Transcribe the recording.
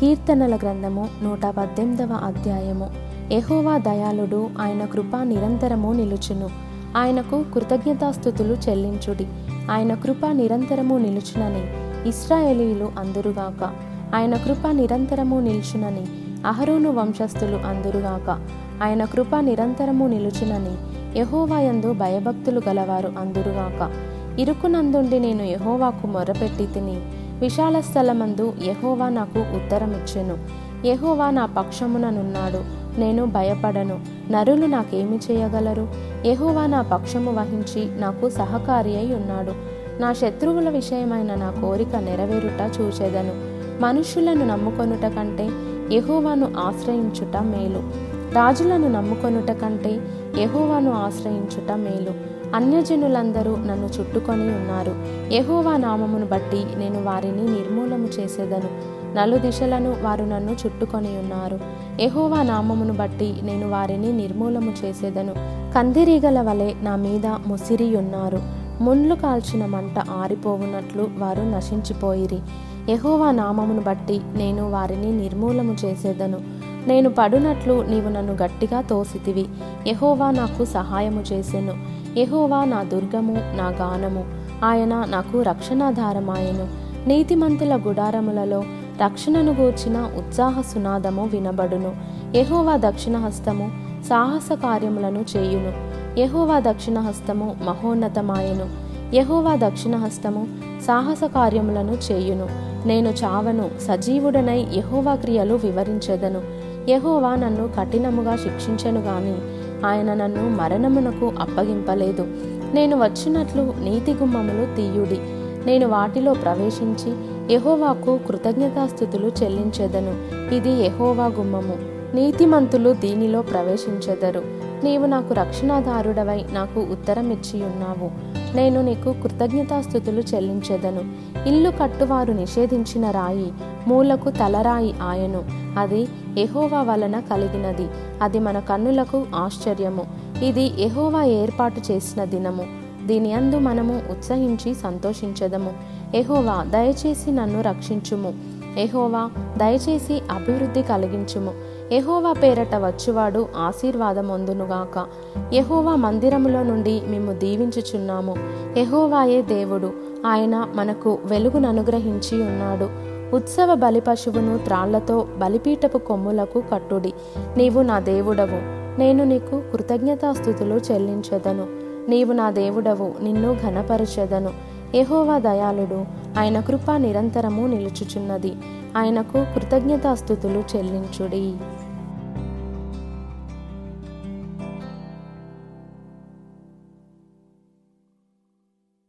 కీర్తనల గ్రంథము నూట పద్దెనిమిదవ అధ్యాయము. ఎహోవా దయాళుడు ఆయన కృప నిరంతరము నిలుచును. ఆయనకు కృతజ్ఞతాస్థుతులు చెల్లించుడి. ఆయన కృప నిరంతరము నిలుచునని ఇస్రాయేలీలు అందురుగాక. ఆయన కృప నిరంతరము నిలుచునని అహరోను వంశస్థులు అందురుగాక. ఆయన కృప నిరంతరము నిలుచునని యహోవాయందు భయభక్తులు గలవారు అందురుగాక. ఇరుకునందుండి నేను యహోవాకు మొరపెట్టి తిని విశాల స్థలమందు యహోవా నాకు ఉత్తరమిచ్చెను. యహోవా నా పక్షముననున్నాడు నేను భయపడను. నరులు నాకేమి చేయగలరు? యహోవా నా పక్షము వహించి నాకు సహకారి అయి ఉన్నాడు. నా శత్రువుల విషయమైన నా కోరిక నెరవేరుట చూచెదను. మనుషులను నమ్ముకొనుట కంటే యహోవాను ఆశ్రయించుట మేలు. రాజులను నమ్ముకొనుట కంటే యహోవాను ఆశ్రయించుట మేలు. అన్యజనులందరూ నన్ను చుట్టుకొని ఉన్నారు. యహోవా నామమును బట్టి నేను వారిని నిర్మూలము చేసేదను. నలు దిశలను వారు నన్ను చుట్టుకొని ఉన్నారు. యహోవా నామమును బట్టి నేను వారిని నిర్మూలము చేసేదను. కందిరీగల వలె నా మీద ముసిరి ఉన్నారు. ముండ్లు కాల్చిన మంట ఆరిపోవునట్లు వారు నశించిపోయిరి. యహోవా నామమును బట్టి నేను వారిని నిర్మూలము చేసేదను. నేను పడునట్లు నీవు నన్ను గట్టిగా తోసితివి. యహోవా నాకు సహాయము చేసెను. యహోవా నా దుర్గము నా గానము. ఆయన నాకు రక్షణాధారమాయను. నీతిమంతుల గుడారములలో రక్షణను గూర్చిన ఉత్సాహ సునాదము వినబడును. యహోవా దక్షిణ హస్తము సాహస కార్యములను చేయును. యహోవా దక్షిణ హస్తము మహోన్నతమాయను. యహోవా దక్షిణ హస్తము సాహస కార్యములను చేయును. నేను చావను సజీవుడనై యహోవా క్రియలు వివరించెదను. యహోవా నన్ను కఠినముగా శిక్షించను గాని ఆయన నన్ను మరణమునకు అప్పగింపలేదు. నేను వచ్చినట్లు నీతి గుమ్మములు తీయుడి. నేను వాటిలో ప్రవేశించి యహోవాకు కృతజ్ఞతాస్థుతులు చెల్లించెదను. ఇది యహోవా గుమ్మము. నీతిమంతులు దీనిలో ప్రవేశించెదరు. నీవు నాకు రక్షణాదారుడవై నాకు ఉత్తరం ఇచ్చి ఉన్నావు నేను నీకు కృతజ్ఞతాస్థుతులు చెల్లించెదను. ఇల్లు కట్టువారు నిషేధించిన రాయి మూలకు తలరాయి ఆయను. అది ఎహోవా వలన కలిగినది. అది మన కన్నులకు ఆశ్చర్యము. ఇది ఎహోవా ఏర్పాటు చేసిన దినము. దీని అందు మనము ఉత్సహించి సంతోషించదము. ఎహోవా దయచేసి నన్ను రక్షించుము. ఎహోవా దయచేసి అభివృద్ధి కలిగించుము. ఎహోవా పేరట వచ్చువాడు ఆశీర్వాదమొందునుగాక. ఎహోవా మందిరములో నుండి మేము దీవించుచున్నాము. ఎహోవాయే దేవుడు. ఆయన మనకు వెలుగును అనుగ్రహించి ఉన్నాడు. ఉత్సవ బలి పశువును త్రాళ్ళతో బలిపీఠపు కొమ్ములకు కట్టుడి. నీవు నా దేవుడవు. నేను నీకు కృతజ్ఞతాస్థుతులు చెల్లించదను. నీవు నా దేవుడవు. నిన్ను ఘనపరచెదను. ఎహోవా దయాళుడు. ఆయన కృప నిరంతరము నిలుచుచున్నది. ఆయనకు కృతజ్ఞతాస్థుతులు చెల్లించుడి.